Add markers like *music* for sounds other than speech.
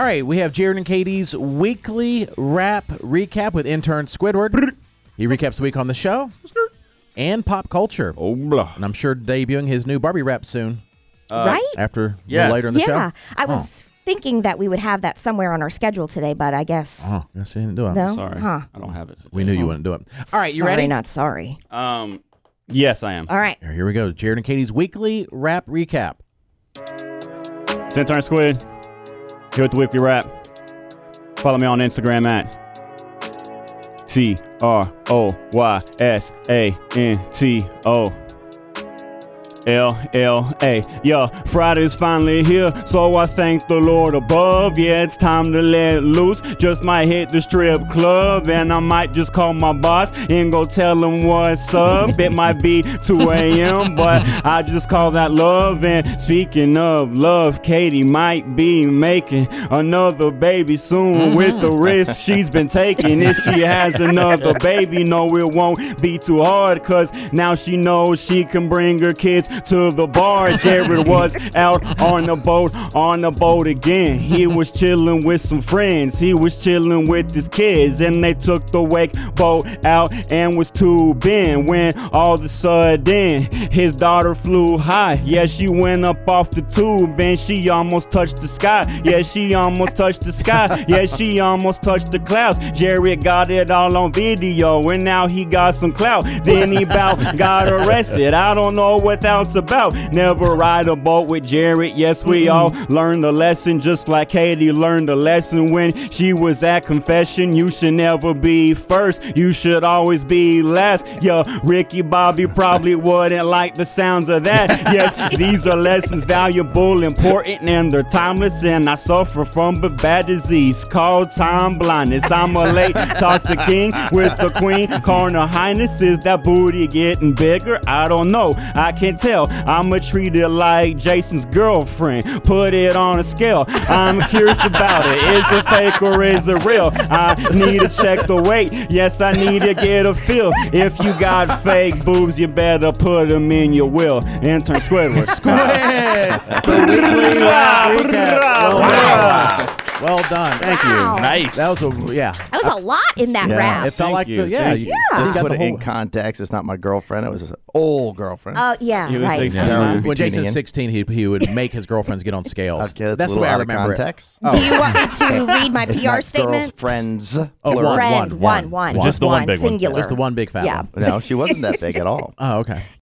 All right, we have Jared and Katie's weekly rap recap with intern Squidward. He recaps the week on the show and pop culture. Oh, blah. And I'm sure debuting his new Barbie rap soon right? after a yes. later in the Yeah. show. I was thinking that we would have that somewhere on our schedule today, but I guess Oh, yes, he didn't do it. no. Sorry, Huh. I don't have it. We knew you wouldn't do it. All right, you sorry, ready? Not sorry. Um, yes, I am. All right. Here we go. Jared and Katie's weekly rap recap. Centurion Squid, here with the weekly rap. Follow me on Instagram at T R O Y S A N T O. L L A. Yeah, Friday's finally here, so I thank the Lord above. Yeah, it's time to let loose. Just might hit the strip club, and I might just call my boss and go tell him what's up. *laughs* it might be 2 a.m., but I just call that love. And speaking of love, Katie might be making another baby soon mm-hmm. with the risk she's been taking. If she has another baby, no, it won't be too hard, cause now she knows she can bring her kids to the bar. Jared was out on the boat, on the boat again. He was chilling with some friends. He was chilling with his kids, and they took the wake boat out and was tubing. When all of a sudden his daughter flew high. Yeah, she went up off the tube and she almost touched the sky. Yeah, she almost touched the sky. Yeah, she almost touched the clouds. Jared got it all on video, and now he got some clout. Then he bout got arrested. I don't know what about. Never ride a boat with Jared. Yes, we mm-hmm. all learned the lesson, just like Katie learned the lesson when she was at confession. You should never be first. You should always be last. Yeah, Ricky Bobby probably *laughs* wouldn't like the sounds of that. Yes, *laughs* these are lessons valuable, important, and they're timeless. And I suffer from a bad disease called time blindness. I'm a late *laughs* toxic king with the queen. Corner highness is that booty getting bigger? I don't know. I can't tell. I'ma treat it like Jason's girlfriend. Put it on a scale. I'm *laughs* curious about it. Is it fake or is it real? I need to check the weight. Yes, I need to get a feel. If you got fake boobs, you better put them in your will. Intern Squidward. the weekly rap recap. Well done. Thank Wow. you. Nice. That was a yeah. That was a lot in that Yeah. rap. It felt Thank like you. the yeah. Thank you you. Yeah. just got Put the it whole. in context. It's not my girlfriend. It was his old girlfriend. Oh yeah, He was right. 16. Yeah, would be when tuning Jason's in. 16, he, he would make his girlfriends get on *laughs* scales. Okay, that's, that's a the little way I out of remember it. context. Do you oh. want me to *laughs* read my It's PR not statement? Girlfriends. Oh, plural. one, Friend, one, one, one. one, Just the one big one. singular. Just the one big fat Yeah. one. No, she wasn't that big at all. *laughs* Oh, okay.